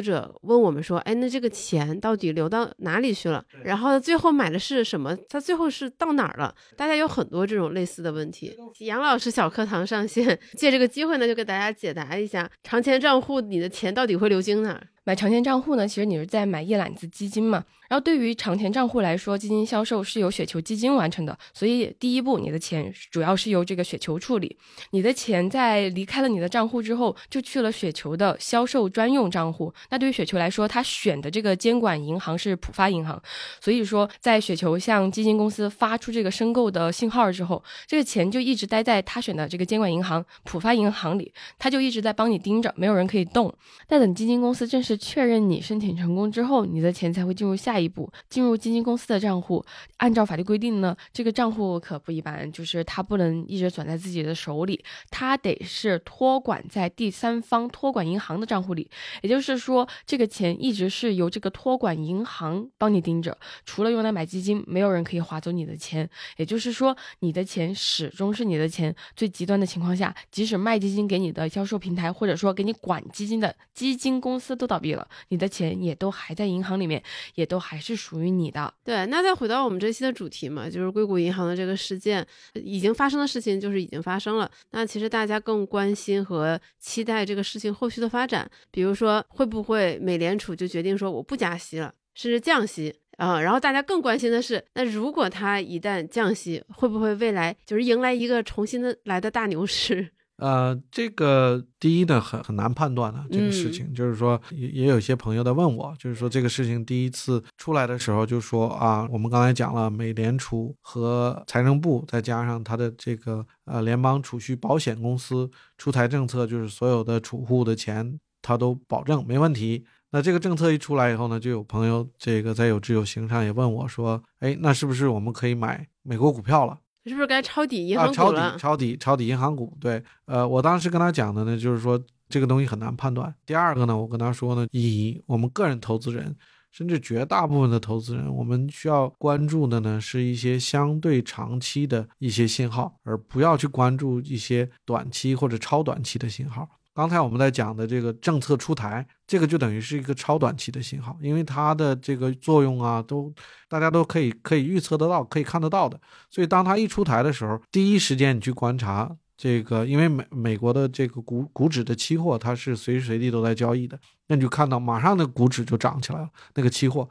者问我们说，哎，那这个钱到底流到哪里去了？然后最后买的是什么？它最后是到哪儿了？大家有很多这种类似的问题。杨老师小课堂上线，借这个机会呢，就给大家解答一下长钱账户你的钱到底会流经哪儿？买长钱账户呢，其实你是在买一揽子基金嘛。然后对于长钱账户来说，基金销售是由雪球基金完成的，所以第一步你的钱主要是由这个雪球处理。你的钱在离开了你的账户之后，就去了雪球的销售专用账户。那对于雪球来说，它选的这个监管银行是浦发银行，所以说在雪球向基金公司发出这个申购的信号之后，这个钱就一直待在他选的这个监管银行浦发银行里，他就一直在帮你盯着，没有人可以动。待等基金公司正式确认你申请成功之后，你的钱才会进入下一步，进入基金公司的账户。按照法律规定呢，这个账户可不一般，就是它不能一直攥在自己的手里，它得是托管在第三方托管银行的账户里。也就是说，这个钱一直是由这个托管银行帮你盯着，除了用来买基金，没有人可以划走你的钱。也就是说，你的钱始终是你的钱。最极端的情况下，即使卖基金给你的销售平台，或者说给你管基金的基金公司都倒闭了，你的钱也都还在银行里面，也都还是属于你的。对，那再回到我们这期的主题嘛，就是硅谷银行的这个事件，已经发生的事情就是已经发生了。那其实大家更关心和期待这个事情后续的发展，比如说会不会美联储就决定说我不加息了，甚至降息啊、然后大家更关心的是，那如果它一旦降息，会不会未来就是迎来一个重新的来的大牛市？呃，这个第一呢，很很难判断的这个事情，就是说也也有些朋友在问我，就是说这个事情第一次出来的时候，就说啊，我们刚才讲了，美联储和财政部再加上它的这个呃联邦储蓄保险公司出台政策，就是所有的储户的钱他都保证没问题。那这个政策一出来以后呢，就有朋友这个在有知有行上也问我说，哎，那是不是我们可以买美国股票了？是不是该抄底银啊，行股了？抄底，抄底，抄底银行股。对，呃，我当时跟他讲的呢，就是说这个东西很难判断。第二个呢，我跟他说呢，以我们个人投资人，甚至绝大部分的投资人，我们需要关注的呢，是一些相对长期的一些信号，而不要去关注一些短期或者超短期的信号。刚才我们在讲的这个政策出台，这个就等于是一个超短期的信号，因为它的这个作用啊，都大家都可以可以预测得到，可以看得到的。所以当它一出台的时候，第一时间你去观察这个，因为美美国的这个股股指的期货，它是随时随地都在交易的，那你就看到马上那股指就涨起来了，那个期货。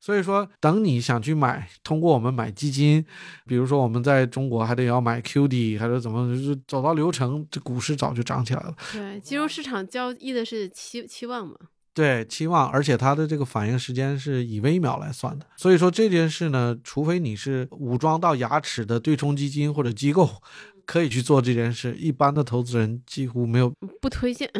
所以说，等你想去买，通过我们买基金，比如说我们在中国还得要买 QD，还是怎么，就是走到流程，这股市早就涨起来了。对，金融市场交易的是期期望嘛？对，期望，而且它的这个反应时间是以微秒来算的。所以说这件事呢，除非你是武装到牙齿的对冲基金或者机构，可以去做这件事，一般的投资人几乎没有。不推荐。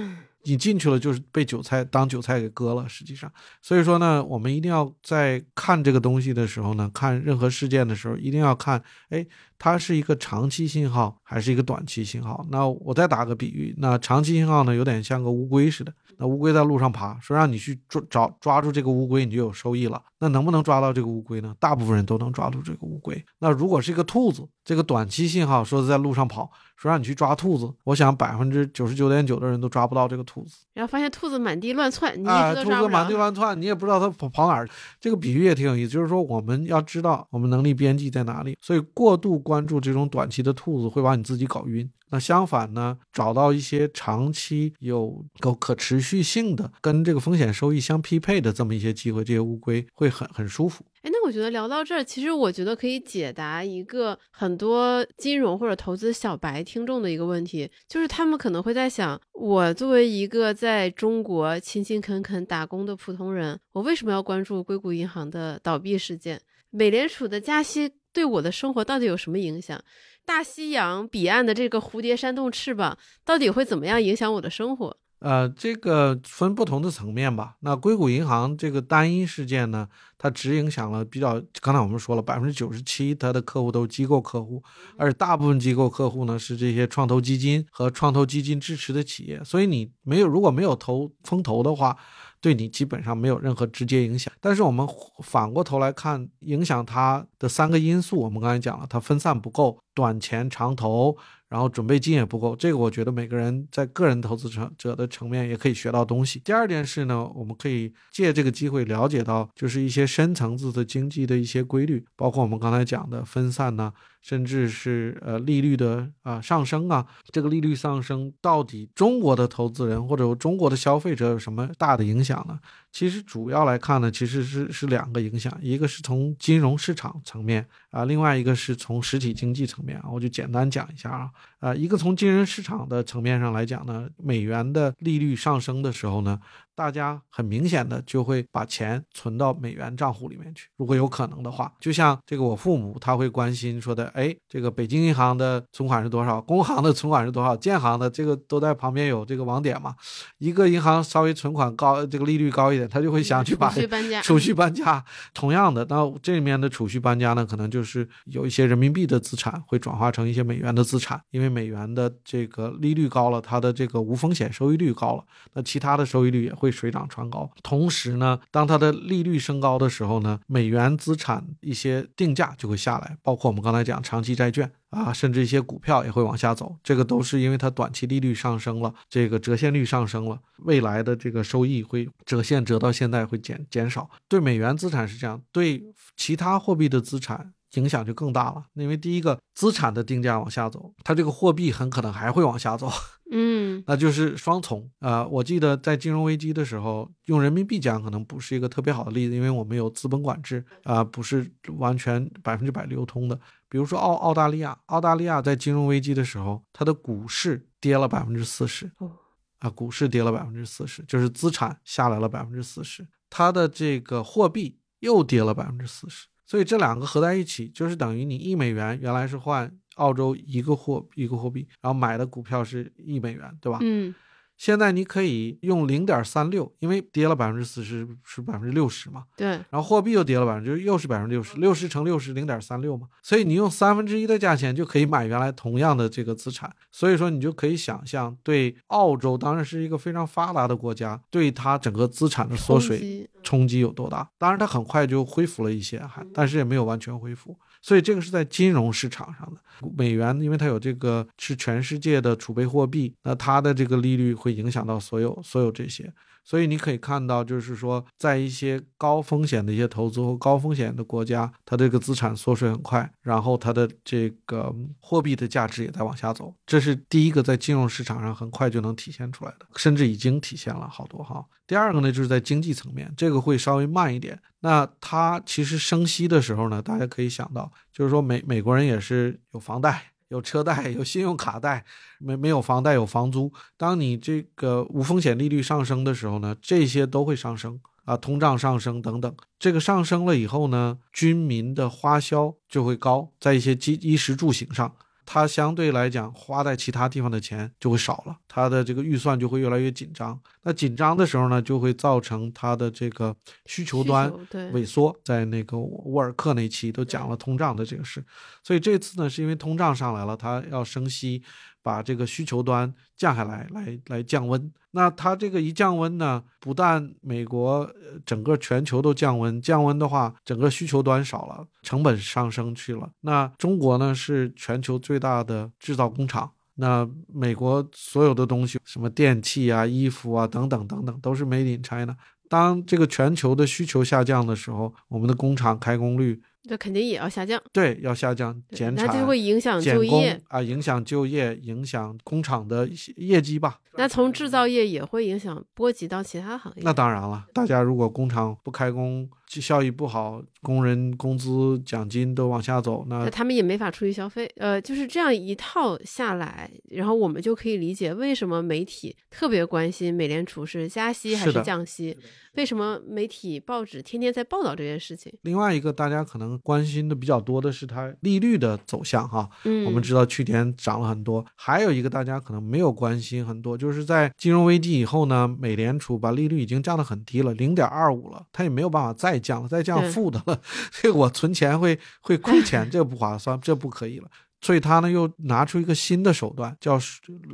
你进去了就是被韭菜当韭菜给割了，实际上，所以说呢，我们一定要在看这个东西的时候呢，看任何事件的时候，一定要看，哎，它是一个长期信号还是一个短期信号？那我再打个比喻，那长期信号呢，有点像个乌龟似的，那乌龟在路上爬，说让你去抓找抓住这个乌龟，你就有收益了。那能不能抓到这个乌龟呢？大部分人都能抓住这个乌龟。那如果是一个兔子，这个短期信号说是在路上跑，说让你去抓兔子，我想百分之九十九点九的人都抓不到这个兔子。然后发现兔子满地乱窜，你啊，一直都抓不兔子满地。乱窜，你也不知道它跑跑哪儿。这个比喻也挺有意思，就是说我们要知道我们能力边际在哪里，所以过度关注这种短期的兔子会把你自己搞晕。那相反呢，找到一些长期有够可持续性的，跟这个风险收益相匹配的这么一些机会，这些乌龟会很很舒服。哎，那我觉得聊到这儿，其实我觉得可以解答一个很多金融或者投资小白听众的一个问题，就是他们可能会在想，我作为一个在中国勤勤恳恳打工的普通人，我为什么要关注硅谷银行的倒闭事件？美联储的加息对我的生活到底有什么影响？大西洋彼岸的这个蝴蝶扇动翅膀，到底会怎么样影响我的生活？呃，这个分不同的层面吧。那硅谷银行这个单一事件呢，它只影响了比较，刚才我们说了，百分之九十七它的客户都是机构客户，而大部分机构客户呢是这些创投基金和创投基金支持的企业。所以你没有如果没有投风投的话，对你基本上没有任何直接影响。但是我们反过头来看，影响它的三个因素，我们刚才讲了，它分散不够，短钱长投。然后准备金也不够，这个我觉得每个人在个人投资者者的层面也可以学到东西。第二件事呢，我们可以借这个机会了解到，就是一些深层次的经济的一些规律，包括我们刚才讲的分散呐、甚至是呃利率的啊、上升啊，这个利率上升到底中国的投资人或者中国的消费者有什么大的影响呢？其实主要来看呢，其实是是两个影响，一个是从金融市场层面啊，另外一个是从实体经济层面啊，我就简单讲一下啊。啊，一个从金融市场的层面上来讲呢，美元的利率上升的时候呢，大家很明显的就会把钱存到美元账户里面去。如果有可能的话，就像这个我父母他会关心说的，哎，这个北京银行的存款是多少，工行的存款是多少，建行的这个都在旁边有这个网点嘛。一个银行稍微存款高，这个利率高一点，他就会想去把储蓄搬家，储蓄搬家，同样的，那这里面的储蓄搬家呢，可能就是有一些人民币的资产会转化成一些美元的资产，因为美元的这个利率高了，它的这个无风险收益率高了，那其他的收益率也会水涨船高。同时呢，当它的利率升高的时候呢，美元资产一些定价就会下来，包括我们刚才讲长期债券。啊，甚至一些股票也会往下走，这个都是因为它短期利率上升了，这个折现率上升了，未来的这个收益会折现折到现在会减减少。对美元资产是这样，对其他货币的资产影响就更大了。因为第一个资产的定价往下走，它这个货币很可能还会往下走，嗯。那就是双重。啊、我记得在金融危机的时候，用人民币讲可能不是一个特别好的例子，因为我们有资本管制啊、不是完全百分之百流通的。比如说澳澳大利亚，澳大利亚在金融危机的时候，它的股市跌了百分之四十哦，啊，股市跌了百分之四十，就是资产下来了百分之四十，它的这个货币又跌了百分之四十，所以这两个合在一起，就是等于你一美元原来是换澳洲一个货一个货币，然后买的股票是一美元，对吧？嗯现在你可以用零点三六，因为跌了百分之四十是百分之六十嘛，对，然后货币又跌了百分之又是百分之六十，六十乘六十零点三六嘛，所以你用三分之一的价钱就可以买原来同样的这个资产，所以说你就可以想象，对澳洲当然是一个非常发达的国家，对它整个资产的缩水冲击有多大？当然它很快就恢复了一些，还但是也没有完全恢复，所以这个是在金融市场上的美元，因为它有这个是全世界的储备货币，那它的这个利率会影响到所有所有这些。所以你可以看到，就是说，在一些高风险的一些投资或高风险的国家，它这个资产缩水很快，然后它的这个货币的价值也在往下走。这是第一个在金融市场上很快就能体现出来的，甚至已经体现了好多哈。第二个呢，就是在经济层面，这个会稍微慢一点。那它其实升息的时候呢，大家可以想到，就是说美美国人也是有房贷。有车贷，有信用卡贷，没没有房贷有房租。当你这个无风险利率上升的时候呢，这些都会上升啊，通胀上升等等。这个上升了以后呢，军民的花销就会高，在一些基衣食住行上。它相对来讲花在其他地方的钱就会少了，它的这个预算就会越来越紧张。那紧张的时候呢，就会造成它的这个需求端萎缩。在那个沃尔克那期都讲了通胀的这个事，所以这次呢是因为通胀上来了，它要升息，把这个需求端降下来，来来降温。那它这个一降温呢，不但美国整个全球都降温，降温的话，整个需求端少了，成本上升去了。那中国呢是全球最大的制造工厂。那美国所有的东西，什么电器啊、衣服啊等等等等，都是 made in China。当这个全球的需求下降的时候，我们的工厂开工率这肯定也要下降，对要下降，减产那就会影响就业。啊，影响就业，影响工厂的业绩吧。那从制造业也会影响波及到其他行业。那当然了，大家如果工厂不开工，效益不好，工人工资、奖金都往下走，那那他们也没法出去消费，呃，就是这样一套下来，然后我们就可以理解为什么媒体特别关心美联储是加息还是降息，为什么媒体报纸天天在报道这件事情。另外一个大家可能关心的比较多的是它利率的走向哈。嗯，我们知道去年涨了很多，还有一个大家可能没有关心很多，就是在金融危机以后呢，美联储把利率已经降得很低了，零点二五了，它也没有办法再降了，再降负的了，这个我存钱会会亏钱，这不划算，这不可以了。所以他呢又拿出一个新的手段，叫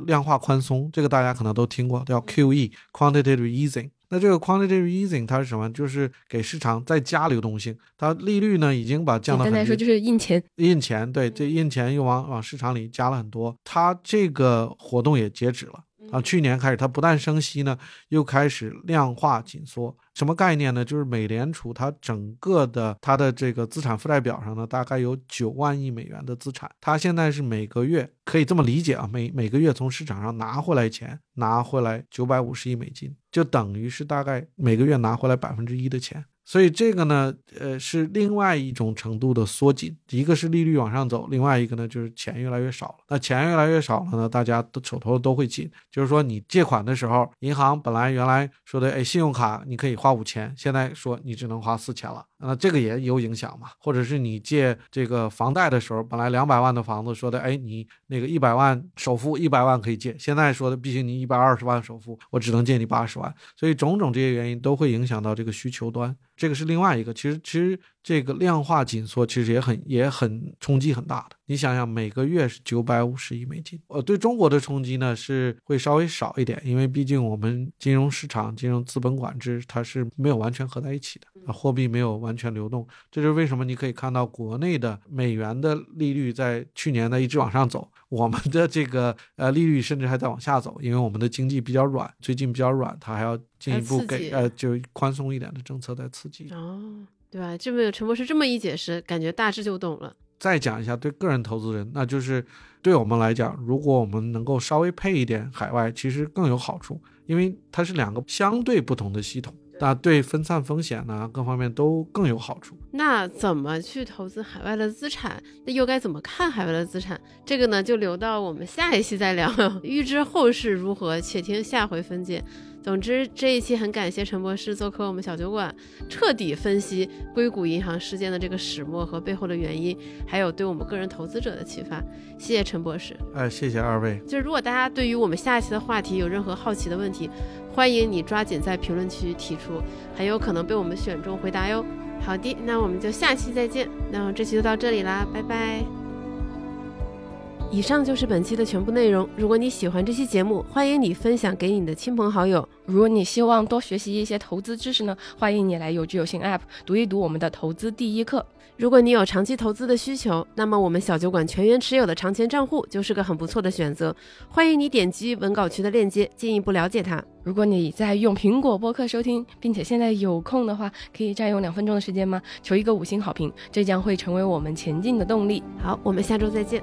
量化宽松，这个大家可能都听过，叫 QE（Quantitative Easing）。那这个 quantitative easing 它是什么？就是给市场再加流动性。它利率呢已经把降到很低简单来说，就是印钱。印钱，对，这印钱又往往市场里加了很多，它这个活动也截止了啊。去年开始，它不但升息呢，又开始量化紧缩。什么概念呢？就是美联储它整个的它的这个资产负债表上呢，大概有九万亿美元的资产，它现在是每个月可以这么理解啊，每每个月从市场上拿回来钱，拿回来九百五十亿美金，就等于是大概每个月拿回来百分之一的钱。所以这个呢，呃，是另外一种程度的缩紧，一个是利率往上走，另外一个呢就是钱越来越少了。那钱越来越少了呢，大家都手头都会紧。就是说，你借款的时候，银行本来原来说的，哎，信用卡你可以花五千，现在说你只能花四千了，那这个也有影响嘛。或者是你借这个房贷的时候，本来两百万的房子说的，哎，你那个一百万首付一百万可以借，现在说的毕竟你一百二十万首付，我只能借你八十万。所以种种这些原因都会影响到这个需求端。这个是另外一个，其实其实这个量化紧缩其实也很也很冲击很大的。你想想，每个月是九百五十亿美金，呃，对中国的冲击呢是会稍微少一点，因为毕竟我们金融市场、金融资本管制它是没有完全合在一起的，啊，货币没有完全流动。这就是为什么你可以看到国内的美元的利率在去年呢一直往上走，我们的这个呃利率甚至还在往下走，因为我们的经济比较软，最近比较软，它还要进一步给呃就宽松一点的政策在刺激。哦，对吧？这么陈博士这么一解释，感觉大致就懂了。再讲一下对个人投资人，那就是对我们来讲，如果我们能够稍微配一点海外，其实更有好处，因为它是两个相对不同的系统，那对分散风险呢各方面都更有好处。那怎么去投资海外的资产？那又该怎么看海外的资产？这个呢，就留到我们下一期再聊。预知后事如何，且听下回分解。总之，这一期很感谢陈博士做客我们小酒馆，彻底分析硅谷银行事件的这个始末和背后的原因，还有对我们个人投资者的启发。谢谢陈博士。哎，谢谢二位。就是如果大家对于我们下一期的话题有任何好奇的问题，欢迎你抓紧在评论区提出，很有可能被我们选中回答哟。好的，那我们就下期再见。那这期就到这里啦，拜拜。以上就是本期的全部内容。如果你喜欢这期节目，欢迎你分享给你的亲朋好友。如果你希望多学习一些投资知识呢，欢迎你来有知有行 App 读一读我们的投资第一课。如果你有长期投资的需求，那么我们小酒馆全员持有的长钱账户就是个很不错的选择。欢迎你点击文稿区的链接，进一步了解它。如果你在用苹果播客收听，并且现在有空的话，可以占用两分钟的时间吗？求一个五星好评，这将会成为我们前进的动力。好，我们下周再见。